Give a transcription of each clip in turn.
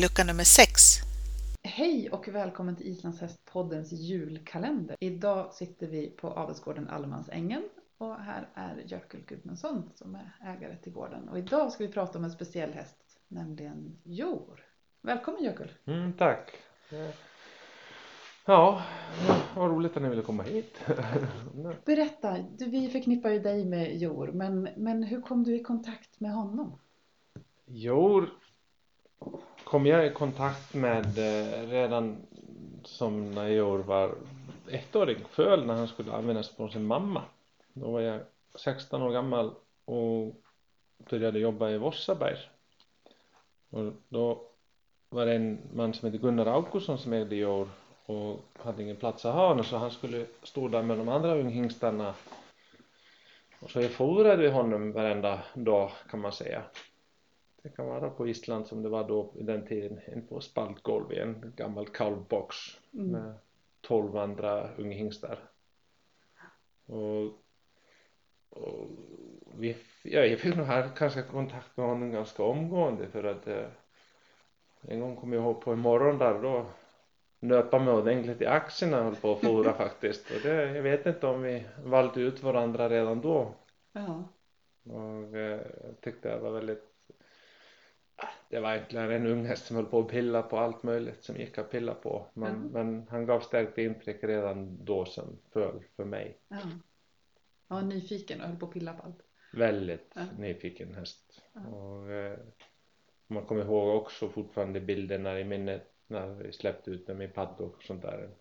lucka nummer 6. Hej och välkommen till Islandshästpoddens julkalender. Idag sitter vi på Avelsgården Allemansängen och här är Jökull Gudmundsson som är ägare till gården. Och idag ska vi prata om en speciell häst, nämligen Jor. Välkommen Jökull! Mm, tack! Ja, vad roligt att ni ville komma hit. Berätta, du, vi förknippar ju dig med Jor, men, men hur kom du i kontakt med honom? Jor kom jag i kontakt med eh, redan som när jag var ettårig föl när han skulle användas på sin mamma. Då var jag 16 år gammal och började jobba i Vossaberg. Och då var det en man som hette Gunnar Augustsson som ägde jord och hade ingen plats att ha honom så han skulle stå där med de andra unghingstarna och så jag forade honom varenda dag kan man säga det kan vara på Island som det var då i den tiden en på spaltgolv i en gammal kalvbox Mm. med 12 andra unghingstar och, och vi, ja, jag fick nog här kanske kontakt med honom ganska omgående för att eh, en gång kom jag ihåg på en morgon där då nöp han mig ordentligt i axlarna och höll på att fodra faktiskt. Och det, jag vet inte om vi valde ut varandra redan då. Ja, och eh, jag tyckte det var väldigt det var egentligen en ung häst som höll på att pilla på allt möjligt som gick att pilla på men, Mhm. men han gav starkt intryck redan då som föl för mig ja. Var nyfiken och höll på att pilla på allt. väldigt Ja. nyfiken häst Ja. och eh, man kommer ihåg också fortfarande bilderna i minnet när vi släppte ut dem i paddock och sånt där en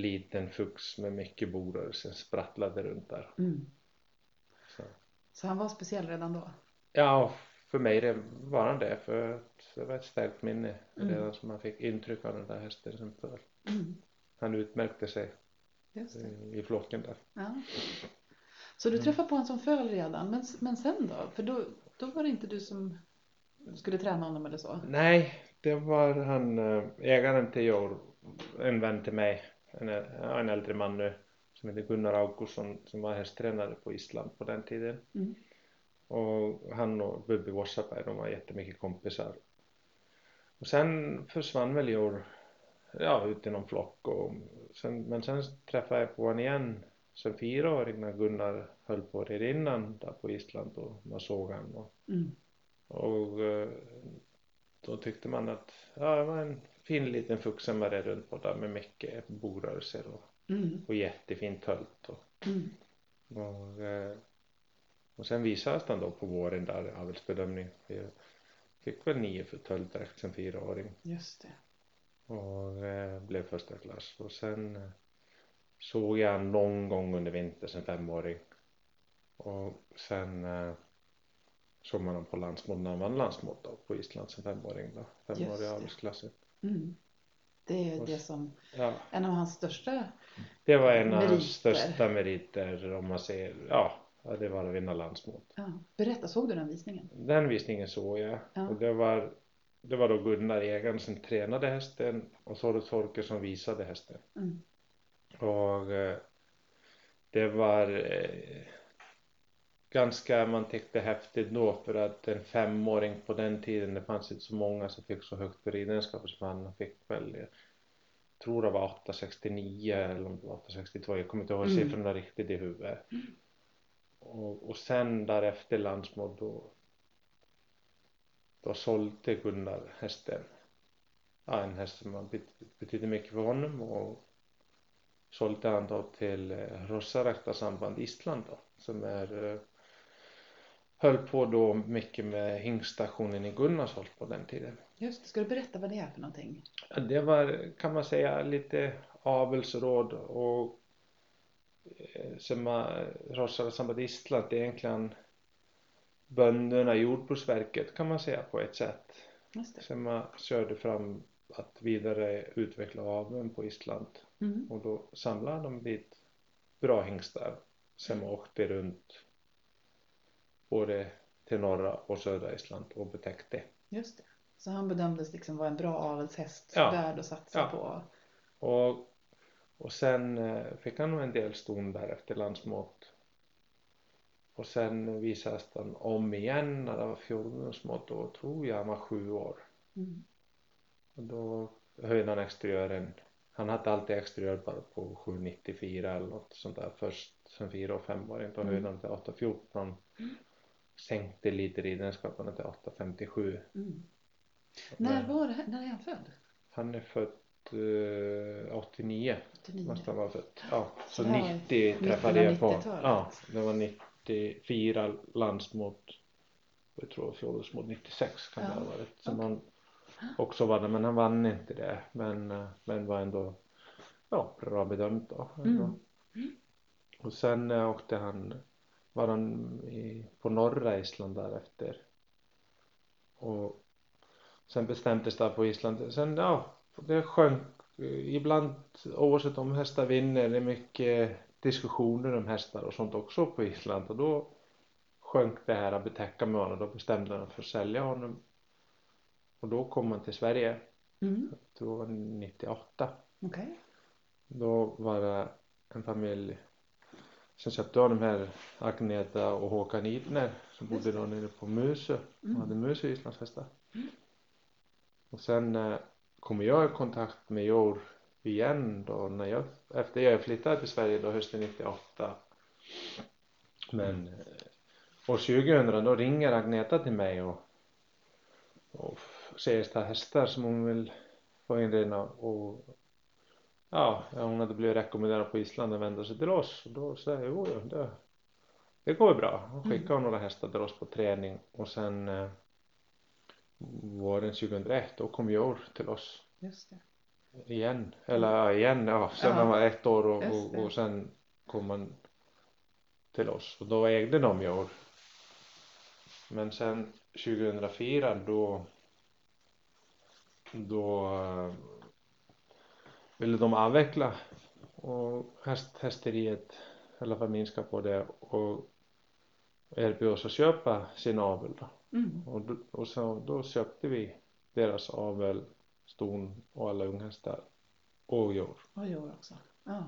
liten fux med mycket som sprattlade runt där Mm. så. Så han var speciell redan då? ja för mig det var han det för att det var ett starkt minne Mm. redan som man fick intryck av den där hästen som föl Mm. han utmärkte sig det. i, flocken där Ja. Så du Mm. träffade på en som föl redan, men, men sen då? För då, då var det inte du som skulle träna honom eller så? Nej, det var han eh, ägaren till Jor, en vän till mig, en, en äldre man nu som heter Gunnar Augustsson som var hästtränare på Island på den tiden. Mm. Och han och Bubbi Wassaberg, de var jättemycket kompisar. Och sen försvann väl Jor, ja, ut i någon flock och sen, men sen träffade jag på honom igen som fyraåring när Gunnar höll på innan där på Island och man såg han och Mm. och eh, då tyckte man att ja, det var en fin liten fux som var runt på där med mycket borörelser och, Mm. och jättefint tölt och, Mm. och, eh, och sen visades den då på våren där avelsbedömning. Jag fick väl nio för tölt direkt som fyraåring. Just det. och eh, blev första klass. Och sen eh, såg jag någon gång under vintern som femåring. Och sen eh, såg man honom på landsmål när han vann landsmål då på Island som femåring då. Just femårig det. avelsklassen Mm. Det är Och det som ja. en av hans största. det var en av hans största meriter om man ser ja ja, det var att vinna landsmål Ja. Berätta, såg du den visningen? den visningen såg jag Ja. och det var det var då Gunnar ägaren som tränade hästen och så var det Torkel som visade hästen Mm. Och eh, det var eh, ganska, man tyckte häftigt då för att en femåring på den tiden, det fanns inte så många som fick så högt på ridningskap som han fick väl, jag tror det var 869 eller om det var 862, jag kommer inte ihåg Mm. siffrorna riktigt i huvudet. Och, och sen därefter landsmål då, då sålde Gunnar hästen. Ja, en häst som betydde mycket för honom och sålde han då till eh, Rosaräktarsamband Island då som är eh, höll på då mycket med hingstationen i Gunnarsholt på den tiden. Just det. Ska du berätta vad det är för någonting? Ja, Det var kan man säga lite avelsråd och som har- Rosaräktarsamband Island det är egentligen bönderna i Jordbruksverket kan man säga på ett sätt som man körde fram att vidare utveckla aveln på Island Mm. och då samlade de dit bra hingstar som åkte runt både till norra och södra Island och betäckte. Just det. Så han bedömdes liksom vara en bra avelshäst, Ja. värd att satsa Ja. på. Och, och sen eh, fick han nog en del ston där efter landsmått. Och sen visades den om igen när det var fjolårsmått. Då tror jag han var sju år. Mm. Och då höjde han exteriören. Han hade alltid exteriör bara på 794 eller något sånt där först sen 4 och 5 var det Mm. höjde han till 814. Sänkte lite ridegenskaperna till 857. Mm. När var det här? När är han född? Han är född 89 89. måste han vara född. Ja, så var 90 mitten träffade jag på. 90-talet. Ja, det var 94 lands mot jag tror fjolårs mot 96 kan Ja, det ha varit. Som okej. han också vann, men han vann inte det. Men, eh, men var ändå ja, bra bedömt då. Mm. Och sen eh, åkte han, var han i, på norra Island därefter. Och sen bestämdes det på Island. Sen ja, det sjönk. eh, Ibland oavsett om hästar vinner, det är mycket diskussioner om hästar och sånt också på Island. Och då sjönk det här att betäcka med honom. Då bestämde han för att sälja honom. Och då kom han till Sverige. Mm. Jag tror det var 98. Okej. Då var det en familj som köpte de här Agneta och Håkan Idner som bodde då nere på och Mm. hade Musö islandshästar. Mm. Och sen eh, kom jag i kontakt med Jor igen då när jag efter jag flyttade till Sverige då hösten 98. Men eh, år 2000 då ringer Agneta till mig och, och är hästar som hon vill få inredda och ja, hon hade blivit rekommenderad på Island att vända sig till oss och då säger jag jo, det, det går bra. Hon skickade Mm. några hästar till oss på träning och sen eh, våren 2001 då kom Jor till oss Just det. igen. Eller ja, igen, ja. Sen Ja, han var ett år och, och, och sen kom han till oss och då ägde de Jor. Men sen 2004 då då eh, ville de avveckla och häst, hästeriet fall minska på det och erbjöd oss att köpa sin avel då. Mm. Och, då, och så, då köpte vi deras avel, ston och alla unghästar och jord. Och Joel också. Ja.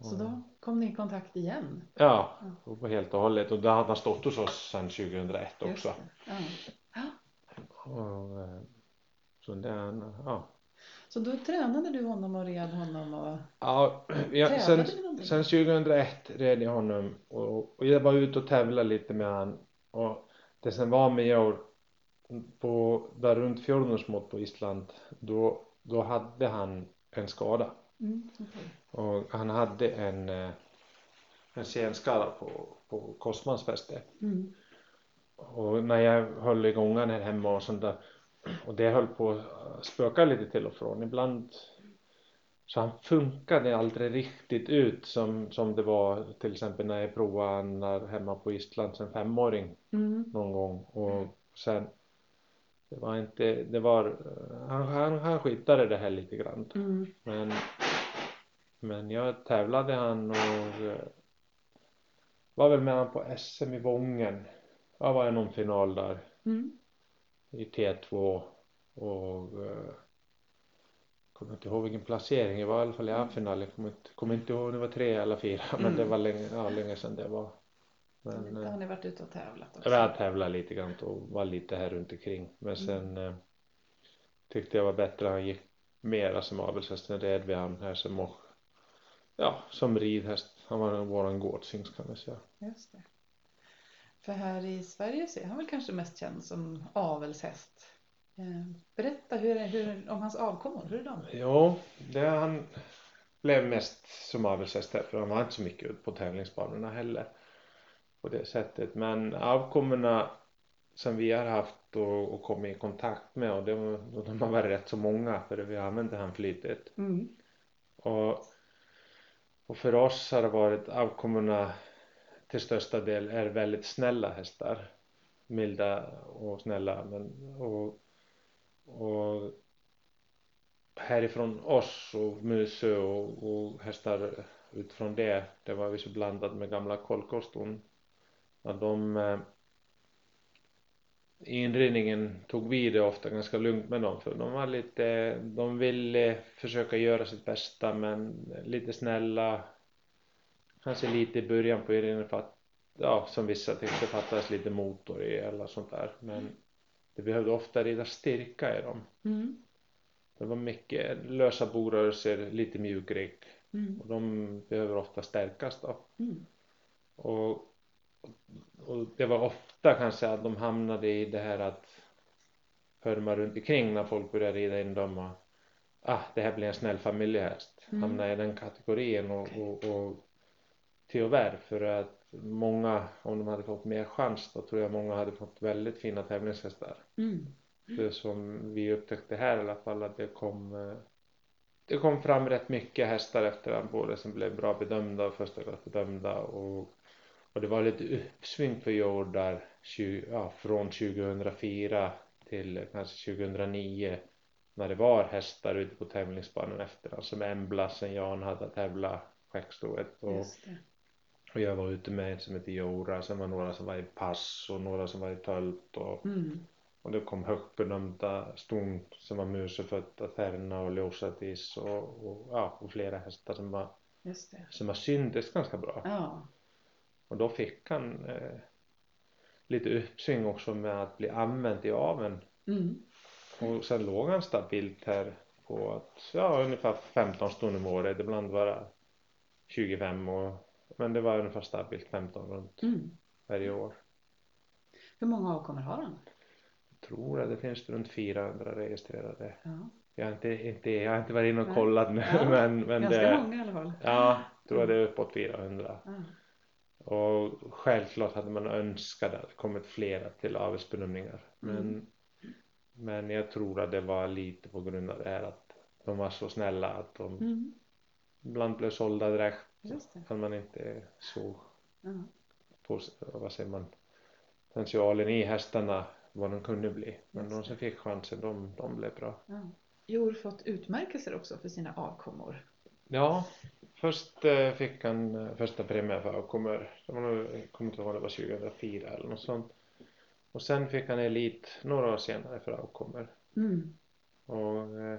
Så Och- då kom ni i kontakt igen? Ja, Ja. och på helt och hållet. Och då hade han stått hos oss sedan 2001 Just också. det. Ja. Och, eh, så det är en, ja. Så då tränade du honom och red honom och Ja, ja sen, sen 2001 red jag honom och, och jag var ute och tävlade lite med han och det som var med Georg på där runt Fjordnesmått på Island då, då hade han en skada Mm, okej. och han hade en eh, en senskada på, på korsbandsfästet Mm. och när jag höll igång han här hemma och sånt där och det höll på att spöka lite till och från ibland så han funkade aldrig riktigt ut som, som det var till exempel när jag provade han där hemma på Island som femåring Mm. någon gång och sen det var inte, det var han, han, han skitade det här lite grann Mm. men men jag tävlade han och eh, var väl med han på SM i Vången jag var i någon final där Mm. i T2 och eh, kommer inte ihåg vilken placering jag var i alla fall i A-final jag kommer inte, kommer inte ihåg om det var tre eller fyra men Mm. det var länge, ja, länge sedan det var men eh, har ni varit ute och tävlat också? jag tävlade lite grann och var lite här runt omkring men sen eh, tyckte jag var bättre han gick mera som avelshäst sen red vi han här som och, ja som ridhäst han var våran gårdshingst kan man säga Just det. För här i Sverige så är han väl kanske mest känd som avelshäst. Eh, Berätta hur, hur, om hans avkommor, hur är de? Jo, det han blev mest som avelshäst för han var inte så mycket ute på tävlingsbanorna heller på det sättet. Men avkommorna som vi har haft och, och kommit i kontakt med och och de har varit rätt så många för vi använde handflytet. Mm. Och, och för oss har det varit avkommorna till största del är väldigt snälla hästar. Milda och snälla men och, och härifrån oss och Musö och, och hästar utifrån det det var visst så blandat med gamla kolkoston att de eh, i inredningen tog vi det ofta ganska lugnt med dem för de var lite de ville försöka göra sitt bästa men lite snälla. Kanske lite i början på inredningen för att ja som vissa tyckte fattades lite motor i eller sånt där. Men det behövde ofta rida styrka i dem Mm. det var mycket lösa borörelser, lite mjukrygg Mm. och de behöver ofta stärkas då. Mm. Och, och det var ofta kanske att de hamnade i det här att förma runt omkring när folk började rida in dem och ah, det här blir en snäll familjehäst. Mm. Hamna i den kategorin och, och, och tyvärr för att många, om de hade fått mer chans då tror jag många hade fått väldigt fina tävlingshästar. Mm. Det som vi upptäckte här i alla fall att det kom det kom fram rätt mycket hästar efter att både som blev bra bedömda och första klass bedömda och, och det var lite uppsving för jordar 20, ja, från 2004 till kanske 2009 när det var hästar ute på tävlingsbanan efter alltså med Embla sen Jan hade tävlat skäckstoet och. Och jag var ute med en som hette Jora sen var några som var i pass och några som var i tölt och Mm. och det kom högt bedömda ston som var musefötta, Tärna och Ljosatis och, och, ja, och flera hästar som var, Just det. som var syntes ganska bra. Ja. Och då fick han eh, lite uppsving också med att bli använd i aveln. Mm. Och sen låg han stabilt här på att, ja, ungefär 15 ston om året, ibland bara 25 och men det var ungefär stabilt 15 runt Mm. varje år. Hur många avkommor har han? Jag tror att det finns runt 400 registrerade. Ja. Jag har inte, inte, jag har inte varit inne och kollat nu Ja, men, men Ganska det, många i alla fall. ja, jag tror det är uppåt 400. Ja. Och självklart hade man önskat att det kommit flera till avelsbedömningar. Men, Mm. men jag tror att det var lite på grund av det här att de var så snälla att de Mm. ibland blev sålda direkt. Just det. Att man inte såg Ja. på, vad säger man, potentialen i hästarna vad de kunde bli. Men de som fick chansen de, de blev bra. Ja. Jor fått utmärkelser också för sina avkommor. Ja, först eh, fick han eh, första premiär för avkommor. Det var nog, jag kommer inte ihåg, det var 2004 eller något sånt. Och sen fick han elit några år senare för avkommor. Mm. Och, eh,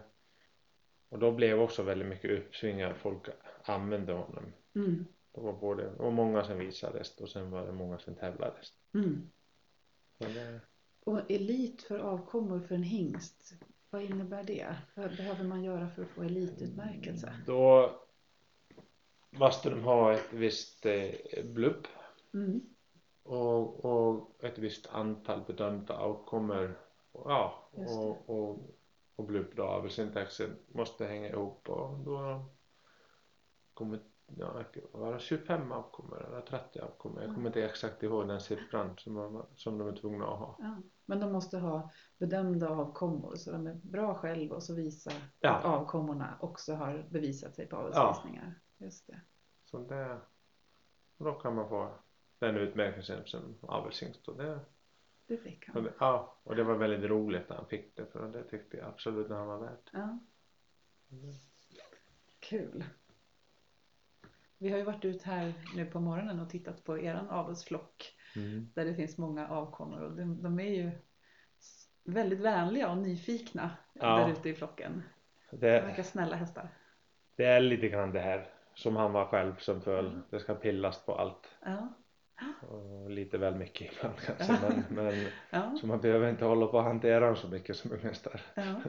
och då blev också väldigt mycket uppsvingar. Folk använde honom. Mm. Det var både, var många som visades och sen var det många som tävlades. Mm. Det, Och elit för avkommor för en hingst, vad innebär det? Vad behöver man göra för att få elitutmärkelse? då måste de ha ett visst eh, blubb Mm. och, och ett visst antal bedömda avkommor ja, och, och, och blubb då avelsintäkten måste hänga ihop och då kommer ja, var det 25 avkommor eller 30 avkommor jag kommer inte exakt ihåg den siffran som, som de är tvungna att ha Ja. Men de måste ha bedömda avkommor så de är bra själv och så visa Ja. att avkommorna också har bevisat sig på avelsvisningar. Just det. så det då kan man få den utmärkelsen som avelshingst och det Det fick han. ja och det var väldigt roligt när han fick det för det tyckte jag absolut att han var värd Ja. Kul. Vi har ju varit ut här nu på morgonen och tittat på eran avelsflock mm. där det finns många avkommor och de, de är ju väldigt vänliga och nyfikna Ja. där ute i flocken. De det, verkar snälla hästar. det är lite grann det här som han var själv som föll Mm. det ska pillas på allt Ja. och lite väl mycket ibland kanske men, men Ja. så man behöver inte hålla på och hantera dem så mycket som unghästar ja.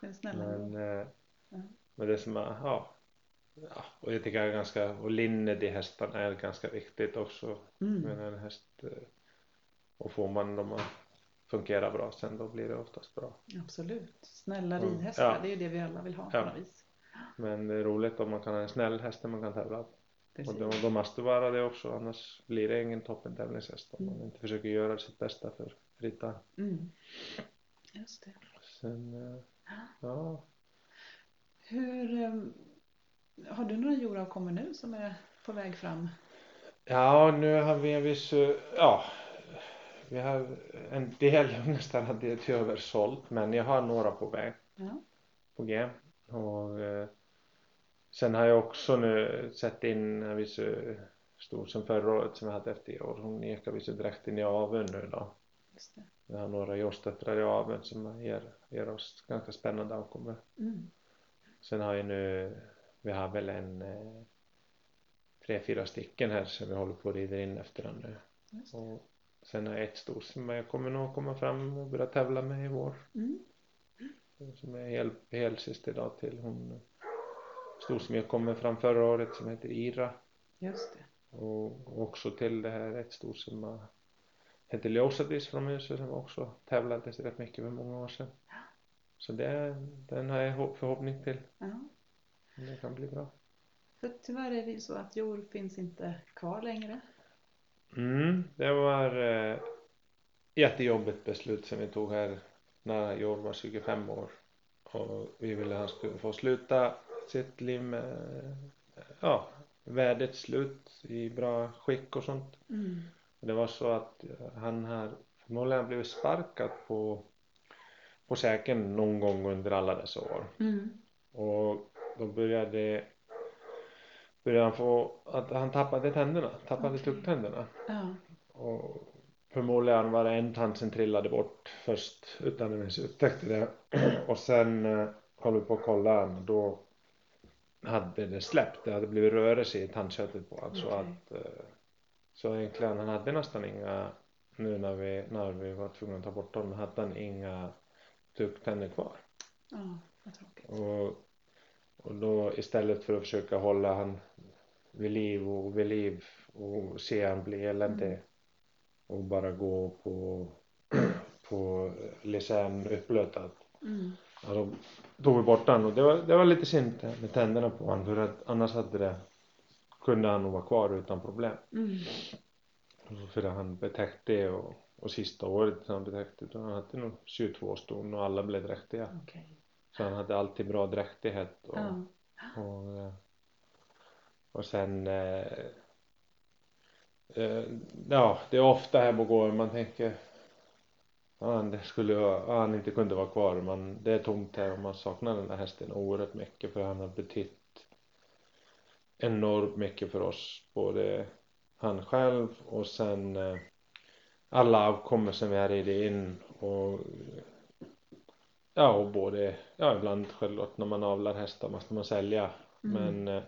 De men eh, Ja. men det som är ja Ja, och jag tycker är ganska, och linnet i hästarna är ganska viktigt också Mm. med en häst. eh, Och får man dem att fungera bra sen då blir det oftast bra. Absolut. Snälla Mm. ridhästar, Ja. det är ju det vi alla vill ha på Ja. något vis. Men det är roligt om man kan ha en snäll häst man kan tävla. Och Precis. då, då måste vara det också annars blir det ingen toppen tävlingshäst om man Mm. inte försöker göra sitt bästa för riddaren. Mm. Just det. Sen, eh, ja. Hur, ehm, har du några djuravkommor nu som är på väg fram? Ja, nu har vi en viss, ja. Vi har en del nästan har det tyvärr sålt men jag har några på väg. Ja. på G. Och eh, sen har jag också nu sett in en viss eh, stor som förra året som jag hade efter i år. Hon gick av viss direkt in i aveln nu då. Just det. Vi har några jordstövlar i aveln som ger, ger oss ganska spännande avkommor. Mm. Sen har jag nu, vi har väl en eh, tre, fyra stycken här som vi håller på att rida in efter den nu. Och sen har jag ett stort som jag kommer nog komma fram och börja tävla med i vår. Mm. som är hel, helsyster idag till hon stor som jag kom med fram förra året som heter Ira Just det. och också till det här ett stor som har- heter Ljosadis från Musse som också tävlades rätt mycket för många år sedan. Så det, den har jag hopp- förhoppning till. Ja. Det kan bli bra. För tyvärr är det ju så att jord finns inte kvar längre. Mm, det var eh, jättejobbigt beslut som vi tog här när Joel var 25 år. Och vi ville att han skulle få sluta sitt liv med, ja, värdigt slut i bra skick och sånt. Mm. Det var så att eh, han har förmodligen blivit sparkad på, på säken någon gång under alla dessa år. Mm. Och då började, började han få, att han tappade tänderna, tappade Okej. tupptänderna. Ja. Och förmodligen var det en tand som trillade bort först utan att ens upptäckte det. Och sen eh, höll vi på att kolla och då hade det släppt. Det hade blivit rörelse i tandköttet på honom. Så Okej. att eh, så egentligen han hade nästan inga nu när vi, när vi var tvungna att ta bort dem hade han inga tupptänder kvar. Ja, vad tråkigt. Och, och då istället för att försöka hålla han vid liv och vid liv och se han bli eländig Mm. och bara gå på på licen upplötad. Mm. Ja, då tog vi bort han och det var, det var lite synd med tänderna på honom för att annars hade det kunde han nog vara kvar utan problem. Mm. För han betäckte och, och sista året han betäckte då han hade nog 22 ston och alla blev dräktiga. Okej. Så han hade alltid bra dräktighet och, Ja. och, eh, och sen eh, eh, ja det är ofta här på gården man tänker ja, det skulle han inte kunde vara kvar men det är tomt här och man saknar den där hästen oerhört mycket för han har betytt enormt mycket för oss både han själv och sen alla avkommor som vi har ridit in och ja och både ja ibland självklart när man avlar hästar måste man sälja Mm. men eh,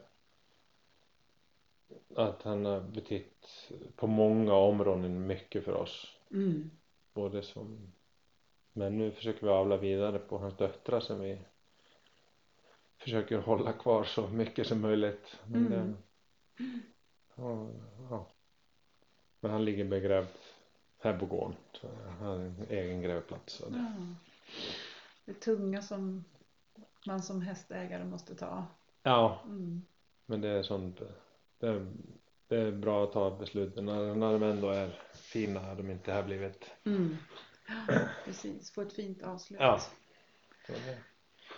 att han har betytt på många områden mycket för oss Mm. både som men nu försöker vi avla vidare på hans döttrar som vi försöker hålla kvar så mycket som möjligt men Mm. det, ja, ja. men han ligger begrävd här på gården han har en egen grävplats och det, Ja. Det tunga som man som hästägare måste ta. ja Mm. men det är sånt det är, det är bra att ta besluten när, när de ändå är fina har de inte har blivit Mm. Ja, precis, få ett fint avslut. Ja.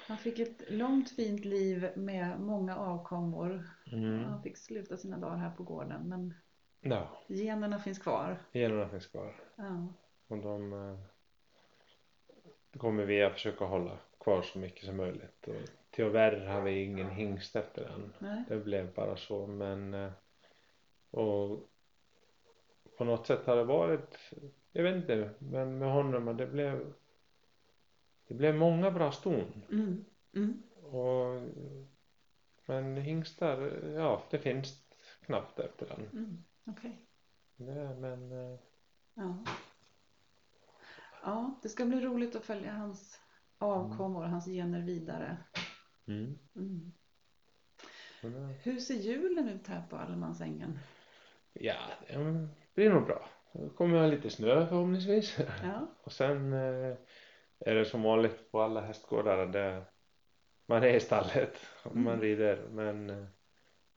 Han fick ett långt fint liv med många avkommor. mm. Han fick sluta sina dagar här på gården men ja generna finns kvar. generna finns kvar Ja. Och de kommer vi att försöka hålla kvar så mycket som möjligt. Och tyvärr har vi ingen hingst efter den. Nej. Det blev bara så men eh, och på något sätt har det varit jag vet inte men med honom det blev det blev många bra ston Mm. Mm. och men hingstar ja det finns knappt efter den. Mm. Okej. Det, men eh, Ja. Ja, det ska bli roligt att följa hans avkommor och hans gener vidare. mm. Mm. Hur ser julen ut här på Allemansängen? Ja, det blir nog bra. Det kommer ha lite snö förhoppningsvis. Ja. Och sen eh, är det som vanligt på alla hästgårdar där man är i stallet och man Mm. rider. Men eh,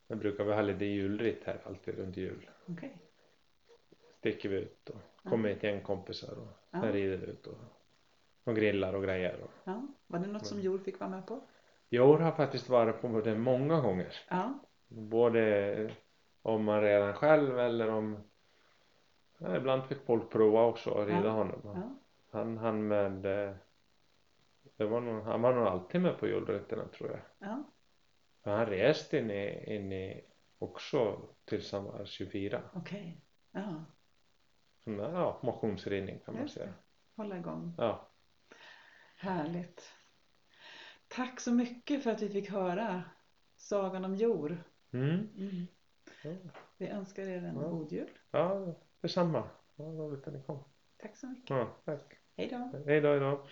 det brukar vi ha lite julritt här alltid runt jul. Okej. Sticker vi ut och kommer ett gäng kompisar och Ja. sen rider ut och, och grillar och grejer. Och. Ja. Var det något som. Jor fick vara med på? Jag har faktiskt varit på det många gånger. Ja. Både om man redan själv eller om ja, ibland fick folk prova också att rida Ja. honom. Ja. Han, han med eh, det var nog, han var nog alltid med på julrätterna tror jag. Ja. För han reste in i, in i också tills han var 24. Okej. Ja. Ja, motionsridning kan man Just säga. Hålla igång. Ja. Härligt. Tack så mycket för att vi fick höra Sagan om Jor. Mm. Mm. Ja. Vi önskar er en Ja. god jul. ja, detsamma. Ja, roligt att ni kom. Tack så mycket. Ja, tack. Hej då. Hej då, hej då.